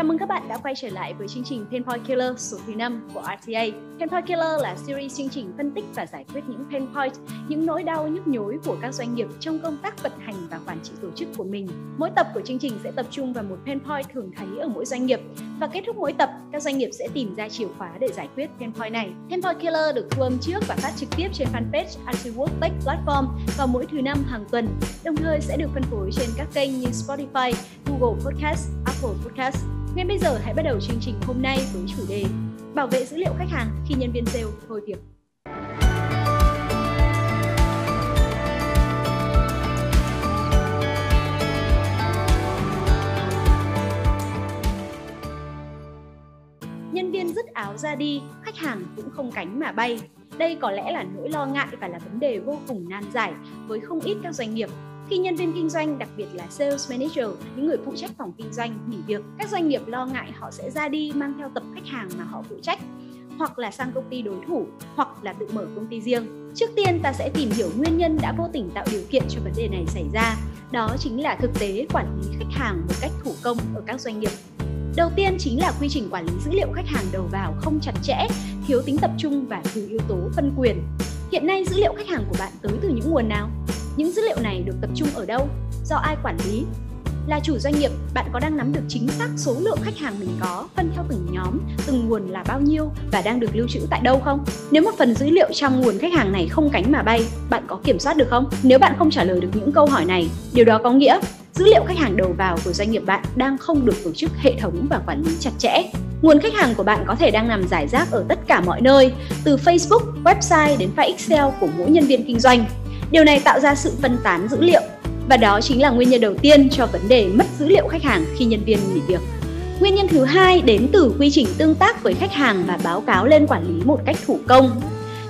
Chào mừng các bạn đã quay trở lại với chương trình Painpoint Killer số thứ 5 của RTA. Painpoint Killer là series chương trình phân tích và giải quyết những pain point, những nỗi đau nhức nhối của các doanh nghiệp trong công tác vận hành và quản trị tổ chức của mình. Mỗi tập của chương trình sẽ tập trung vào một pain point thường thấy ở mỗi doanh nghiệp và kết thúc mỗi tập, các doanh nghiệp sẽ tìm ra chìa khóa để giải quyết pain point này. Painpoint Killer được thu âm trước và phát trực tiếp trên fanpage RTA Work Tech Platform vào mỗi thứ năm hàng tuần, đồng thời sẽ được phân phối trên các kênh như Spotify, Google Podcast, Apple Podcast. Ngay bây giờ hãy bắt đầu chương trình hôm nay với chủ đề Bảo vệ dữ liệu khách hàng khi nhân viên sale thôi việc. Nhân viên dứt áo ra đi, khách hàng cũng không cánh mà bay. Đây có lẽ là nỗi lo ngại và là vấn đề vô cùng nan giải với không ít các doanh nghiệp khi nhân viên kinh doanh, đặc biệt là sales manager, những người phụ trách phòng kinh doanh nghỉ việc, các doanh nghiệp lo ngại họ sẽ ra đi mang theo tập khách hàng mà họ phụ trách hoặc là sang công ty đối thủ hoặc là tự mở công ty riêng. Trước tiên ta sẽ tìm hiểu nguyên nhân đã vô tình tạo điều kiện cho vấn đề này xảy ra. Đó chính là thực tế quản lý khách hàng một cách thủ công ở các doanh nghiệp. Đầu tiên chính là quy trình quản lý dữ liệu khách hàng đầu vào không chặt chẽ, thiếu tính tập trung và thiếu yếu tố phân quyền. Hiện nay dữ liệu khách hàng của bạn tới từ những nguồn nào? Những dữ liệu này được tập trung ở đâu? Do ai quản lý? Là chủ doanh nghiệp, bạn có đang nắm được chính xác số lượng khách hàng mình có, phân theo từng nhóm, từng nguồn là bao nhiêu và đang được lưu trữ tại đâu không? Nếu một phần dữ liệu trong nguồn khách hàng này không cánh mà bay, bạn có kiểm soát được không? Nếu bạn không trả lời được những câu hỏi này, điều đó có nghĩa dữ liệu khách hàng đầu vào của doanh nghiệp bạn đang không được tổ chức hệ thống và quản lý chặt chẽ. Nguồn khách hàng của bạn có thể đang nằm rải rác ở tất cả mọi nơi, từ Facebook, website đến file Excel của mỗi nhân viên kinh doanh. Điều này tạo ra sự phân tán dữ liệu và đó chính là nguyên nhân đầu tiên cho vấn đề mất dữ liệu khách hàng khi nhân viên nghỉ việc. Nguyên nhân thứ hai đến từ quy trình tương tác với khách hàng và báo cáo lên quản lý một cách thủ công.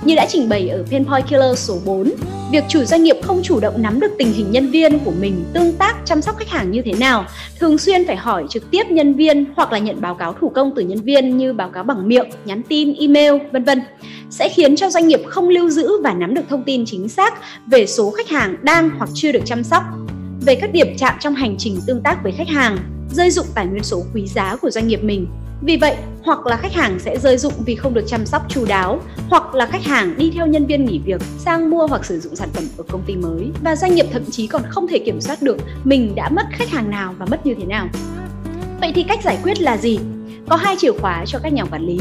Như đã trình bày ở Painpoint Killer số 4, việc chủ doanh nghiệp không chủ động nắm được tình hình nhân viên của mình tương tác chăm sóc khách hàng như thế nào, thường xuyên phải hỏi trực tiếp nhân viên hoặc là nhận báo cáo thủ công từ nhân viên như báo cáo bằng miệng, nhắn tin, email, vân vân. Sẽ khiến cho doanh nghiệp không lưu giữ và nắm được thông tin chính xác về số khách hàng đang hoặc chưa được chăm sóc, về các điểm chạm trong hành trình tương tác với khách hàng, rơi dụng tài nguyên số quý giá của doanh nghiệp mình. Vì vậy, hoặc là khách hàng sẽ rơi dụng vì không được chăm sóc chu đáo, hoặc là khách hàng đi theo nhân viên nghỉ việc sang mua hoặc sử dụng sản phẩm ở công ty mới và doanh nghiệp thậm chí còn không thể kiểm soát được mình đã mất khách hàng nào và mất như thế nào. Vậy thì cách giải quyết là gì? Có hai chìa khóa cho các nhà quản lý.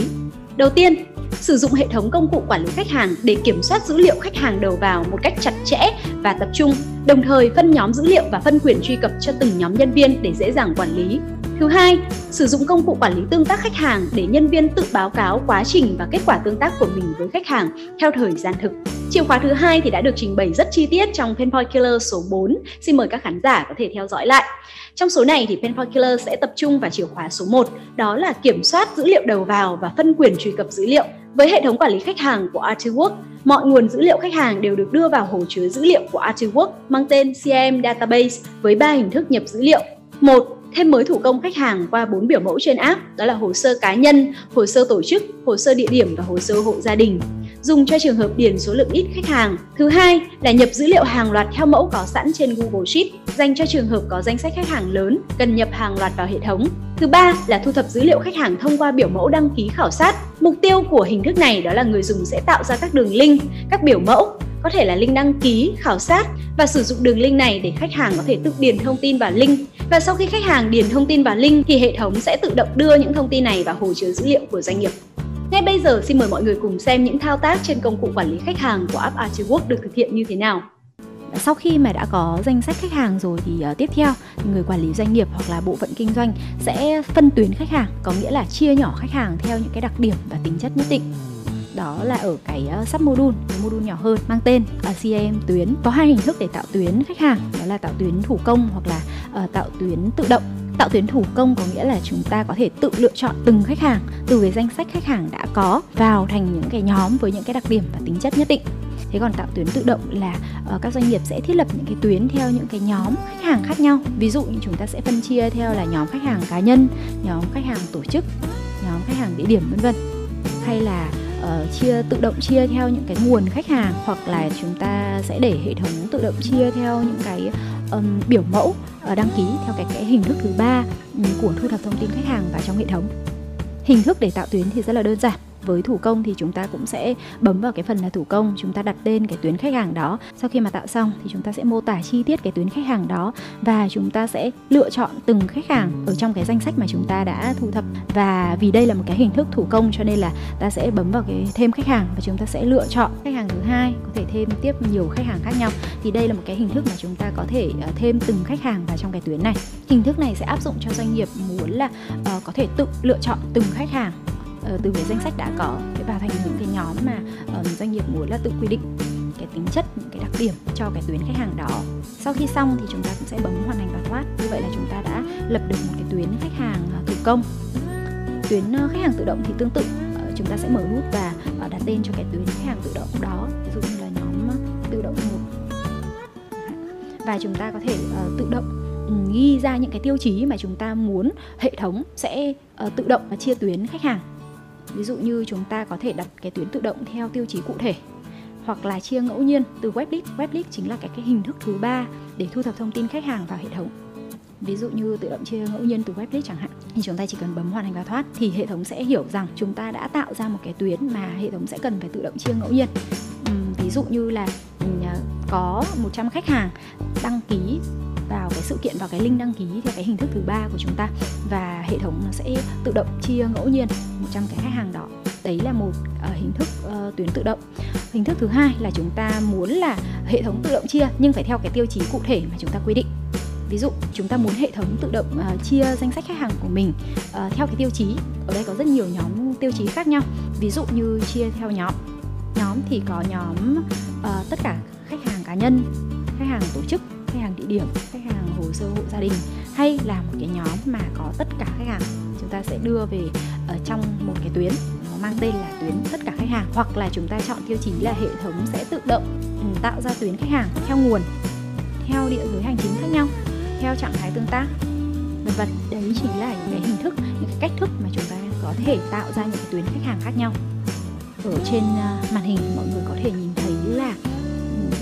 Đầu tiên, sử dụng hệ thống công cụ quản lý khách hàng để kiểm soát dữ liệu khách hàng đầu vào một cách chặt chẽ và tập trung, đồng thời phân nhóm dữ liệu và phân quyền truy cập cho từng nhóm nhân viên để dễ dàng quản lý. Thứ hai, sử dụng công cụ quản lý tương tác khách hàng để nhân viên tự báo cáo quá trình và kết quả tương tác của mình với khách hàng theo thời gian thực. Chìa khóa thứ hai thì đã được trình bày rất chi tiết trong penpoint Killer số 4. Xin mời các khán giả có thể theo dõi lại. Trong số này thì penpoint Killer sẽ tập trung vào chìa khóa số 1, đó là kiểm soát dữ liệu đầu vào và phân quyền truy cập dữ liệu. Với hệ thống quản lý khách hàng của Artwork, mọi nguồn dữ liệu khách hàng đều được đưa vào hồ chứa dữ liệu của Artwork mang tên CRM Database với ba hình thức nhập dữ liệu. một thêm mới thủ công khách hàng qua bốn biểu mẫu trên app, đó là hồ sơ cá nhân, hồ sơ tổ chức, hồ sơ địa điểm và hồ sơ hộ gia đình dùng cho trường hợp điền số lượng ít khách hàng. Thứ hai là nhập dữ liệu hàng loạt theo mẫu có sẵn trên Google Sheet, dành cho trường hợp có danh sách khách hàng lớn cần nhập hàng loạt vào hệ thống. Thứ ba là thu thập dữ liệu khách hàng thông qua biểu mẫu đăng ký khảo sát. Mục tiêu của hình thức này đó là người dùng sẽ tạo ra các đường link, các biểu mẫu có thể là link đăng ký, khảo sát và sử dụng đường link này để khách hàng có thể tự điền thông tin vào link. Và sau khi khách hàng điền thông tin vào link thì hệ thống sẽ tự động đưa những thông tin này vào hồ chứa dữ liệu của doanh nghiệp. Ngay bây giờ xin mời mọi người cùng xem những thao tác trên công cụ quản lý khách hàng của app Archiwork được thực hiện như thế nào. Sau khi mà đã có danh sách khách hàng rồi thì uh, tiếp theo thì người quản lý doanh nghiệp hoặc là bộ phận kinh doanh sẽ phân tuyến khách hàng, có nghĩa là chia nhỏ khách hàng theo những cái đặc điểm và tính chất nhất định đó là ở cái ờ, uh, sub module cái module nhỏ hơn mang tên ờ, uh, CRM tuyến có hai hình thức để tạo tuyến khách hàng đó là tạo tuyến thủ công hoặc là uh, tạo tuyến tự động tạo tuyến thủ công có nghĩa là chúng ta có thể tự lựa chọn từng khách hàng từ cái danh sách khách hàng đã có vào thành những cái nhóm với những cái đặc điểm và tính chất nhất định. Thế còn tạo tuyến tự động là uh, các doanh nghiệp sẽ thiết lập những cái tuyến theo những cái nhóm khách hàng khác nhau. Ví dụ như chúng ta sẽ phân chia theo là nhóm khách hàng cá nhân nhóm khách hàng tổ chức nhóm khách hàng địa điểm vân vân. Hay là uh, chia tự động chia theo những cái nguồn khách hàng hoặc là chúng ta sẽ để hệ thống tự động chia theo những cái um, biểu mẫu uh, đăng ký theo cái cái hình thức thứ ba um, của thu thập thông tin khách hàng vào trong hệ thống. Hình thức để tạo tuyến thì rất là đơn giản với thủ công thì chúng ta cũng sẽ bấm vào cái phần là thủ công. Chúng ta đặt tên cái tuyến khách hàng đó. Sau khi mà tạo xong thì chúng ta sẽ mô tả chi tiết cái tuyến khách hàng đó và chúng ta sẽ lựa chọn từng khách hàng ở trong cái danh sách mà chúng ta đã thu thập. Và vì đây là một cái hình thức thủ công cho nên là ta sẽ bấm vào cái thêm khách hàng và chúng ta sẽ lựa chọn khách hàng thứ hai có thể thêm tiếp nhiều khách hàng khác nhau. Thì đây là một cái hình thức mà chúng ta có thể ờ, thêm từng khách hàng vào trong cái tuyến này. Hình thức này sẽ áp dụng cho doanh nghiệp muốn là uh, có thể tự lựa chọn từng khách hàng. Ờ, từ cái danh sách đã có để vào thành những cái nhóm mà doanh nghiệp muốn là tự quy định cái tính chất, những cái đặc điểm cho cái tuyến khách hàng đó. Sau khi xong thì chúng ta cũng sẽ bấm hoàn thành và thoát. Như vậy là chúng ta đã lập được một cái tuyến khách hàng ờ, thủ công. Tuyến ờ, khách hàng tự động thì tương tự. Chúng ta sẽ mở nút và đặt tên cho cái tuyến khách hàng tự động đó, ví dụ như là nhóm tự động một. Và chúng ta có thể tự động ghi ra những cái tiêu chí mà chúng ta muốn hệ thống sẽ tự động chia tuyến khách hàng ví dụ như chúng ta có thể đặt cái tuyến tự động theo tiêu chí cụ thể hoặc là chia ngẫu nhiên từ web weblist web chính là cái cái hình thức thứ ba để thu thập thông tin khách hàng vào hệ thống. Ví dụ như tự động chia ngẫu nhiên từ weblist chẳng hạn thì chúng ta chỉ cần bấm hoàn thành và thoát thì hệ thống sẽ hiểu rằng chúng ta đã tạo ra một cái tuyến mà hệ thống sẽ cần phải tự động chia ngẫu nhiên. Uhm, ví dụ như là à, có 100 khách hàng đăng ký vào cái sự kiện vào cái link đăng ký theo cái hình thức thứ ba của chúng ta. Và hệ thống nó sẽ tự động chia ngẫu nhiên 100 cái khách hàng đó. Đấy là một uh, hình thức uh, tuyến tự động. Hình thức thứ hai là chúng ta muốn là hệ thống tự động chia nhưng phải theo cái tiêu chí cụ thể mà chúng ta quy định. Ví dụ chúng ta muốn hệ thống tự động uh, chia danh sách khách hàng của mình uh, theo cái tiêu chí. Ở đây có rất nhiều nhóm tiêu chí khác nhau. Ví dụ như chia theo nhóm. Nhóm thì có nhóm uh, tất cả khách hàng cá nhân khách hàng tổ chức khách hàng địa điểm, khách hàng hồ sơ hộ gia đình hay là một cái nhóm mà có tất cả khách hàng, chúng ta sẽ đưa về ở trong một cái tuyến nó mang tên là tuyến tất cả khách hàng hoặc là chúng ta chọn tiêu chí là hệ thống sẽ tự động ừ, tạo ra tuyến khách hàng theo nguồn, theo địa giới hành chính khác nhau, theo trạng thái tương tác, vân vân. Đấy chính là những cái hình thức, những cái cách thức mà chúng ta có thể tạo ra những cái tuyến khách hàng khác nhau. Ở trên à, màn hình mọi người có thể nhìn thấy là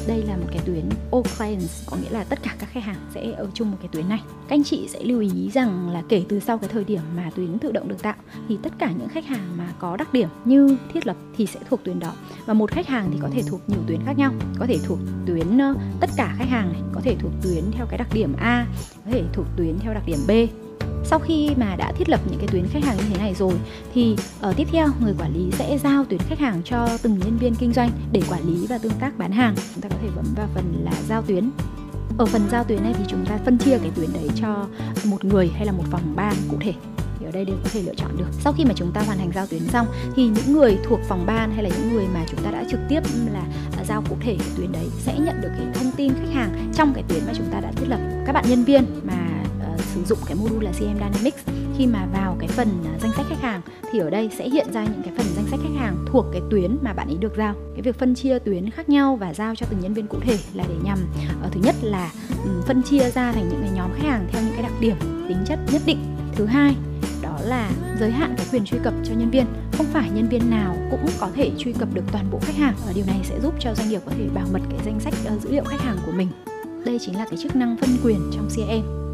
đây là một cái tuyến all clients có nghĩa là tất cả các khách hàng sẽ ở chung một cái tuyến này. Các anh chị sẽ lưu ý rằng là kể từ sau cái thời điểm mà tuyến tự động được tạo, thì tất cả những khách hàng mà có đặc điểm như thiết lập thì sẽ thuộc tuyến đó. Và một khách hàng thì có thể thuộc nhiều tuyến khác nhau. Có thể thuộc tuyến ờ, tất cả khách hàng này, có thể thuộc tuyến theo cái đặc điểm A, có thể thuộc tuyến theo đặc điểm B sau khi mà đã thiết lập những cái tuyến khách hàng như thế này rồi, thì ở tiếp theo người quản lý sẽ giao tuyến khách hàng cho từng nhân viên kinh doanh để quản lý và tương tác bán hàng. Chúng ta có thể bấm vào phần là giao tuyến. Ở phần giao tuyến này thì chúng ta phân chia cái tuyến đấy cho một người hay là một phòng ban cụ thể. Thì ở đây đều có thể lựa chọn được. Sau khi mà chúng ta hoàn thành giao tuyến xong, thì những người thuộc phòng ban hay là những người mà chúng ta đã trực tiếp là à, giao cụ thể cái tuyến đấy sẽ nhận được cái thông tin khách hàng trong cái tuyến mà chúng ta đã thiết lập. Các bạn nhân viên mà sử dụng cái module là CM Dynamics. Khi mà vào cái phần à, danh sách khách hàng thì ở đây sẽ hiện ra những cái phần danh sách khách hàng thuộc cái tuyến mà bạn ấy được giao. Cái việc phân chia tuyến khác nhau và giao cho từng nhân viên cụ thể là để nhằm uh, thứ nhất là um, phân chia ra thành những cái nhóm khách hàng theo những cái đặc điểm tính chất nhất định. Thứ hai đó là giới hạn cái quyền truy cập cho nhân viên. Không phải nhân viên nào cũng có thể truy cập được toàn bộ khách hàng. Và điều này sẽ giúp cho doanh nghiệp có thể bảo mật cái danh sách uh, dữ liệu khách hàng của mình. Đây chính là cái chức năng phân quyền trong CRM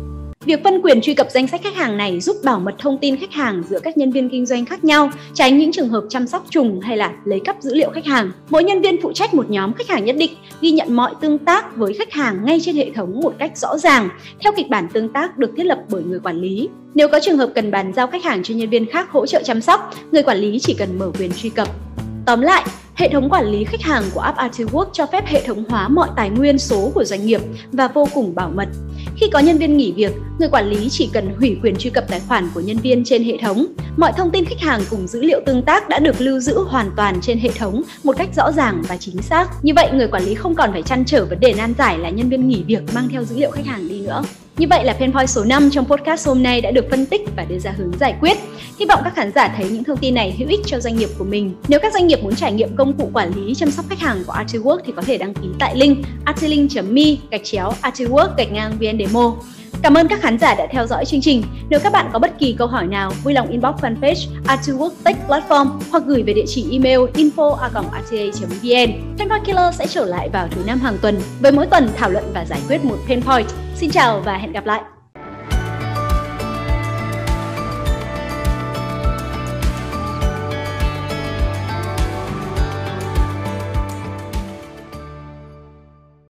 Việc phân quyền truy cập danh sách khách hàng này giúp bảo mật thông tin khách hàng giữa các nhân viên kinh doanh khác nhau, tránh những trường hợp chăm sóc trùng hay là lấy cắp dữ liệu khách hàng. Mỗi nhân viên phụ trách một nhóm khách hàng nhất định, ghi nhận mọi tương tác với khách hàng ngay trên hệ thống một cách rõ ràng, theo kịch bản tương tác được thiết lập bởi người quản lý. Nếu có trường hợp cần bàn giao khách hàng cho nhân viên khác hỗ trợ chăm sóc, người quản lý chỉ cần mở quyền truy cập. Tóm lại, Hệ thống quản lý khách hàng của app Artwork cho phép hệ thống hóa mọi tài nguyên số của doanh nghiệp và vô cùng bảo mật. Khi có nhân viên nghỉ việc, người quản lý chỉ cần hủy quyền truy cập tài khoản của nhân viên trên hệ thống. Mọi thông tin khách hàng cùng dữ liệu tương tác đã được lưu giữ hoàn toàn trên hệ thống một cách rõ ràng và chính xác. Như vậy, người quản lý không còn phải chăn trở vấn đề nan giải là nhân viên nghỉ việc mang theo dữ liệu khách hàng đi nữa. Như vậy là pain point số 5 trong podcast hôm nay đã được phân tích và đưa ra hướng giải quyết. Hy vọng các khán giả thấy những thông tin này hữu ích cho doanh nghiệp của mình. Nếu các doanh nghiệp muốn trải nghiệm công cụ quản lý chăm sóc khách hàng của Artiwork thì có thể đăng ký tại link artilink.me gạch chéo Artiwork gạch ngang VN Demo. Cảm ơn các khán giả đã theo dõi chương trình. Nếu các bạn có bất kỳ câu hỏi nào, vui lòng inbox fanpage Artwork Tech Platform hoặc gửi về địa chỉ email info@rta.vn. Painpoint Killer sẽ trở lại vào thứ năm hàng tuần với mỗi tuần thảo luận và giải quyết một pain point. Xin chào và hẹn gặp lại.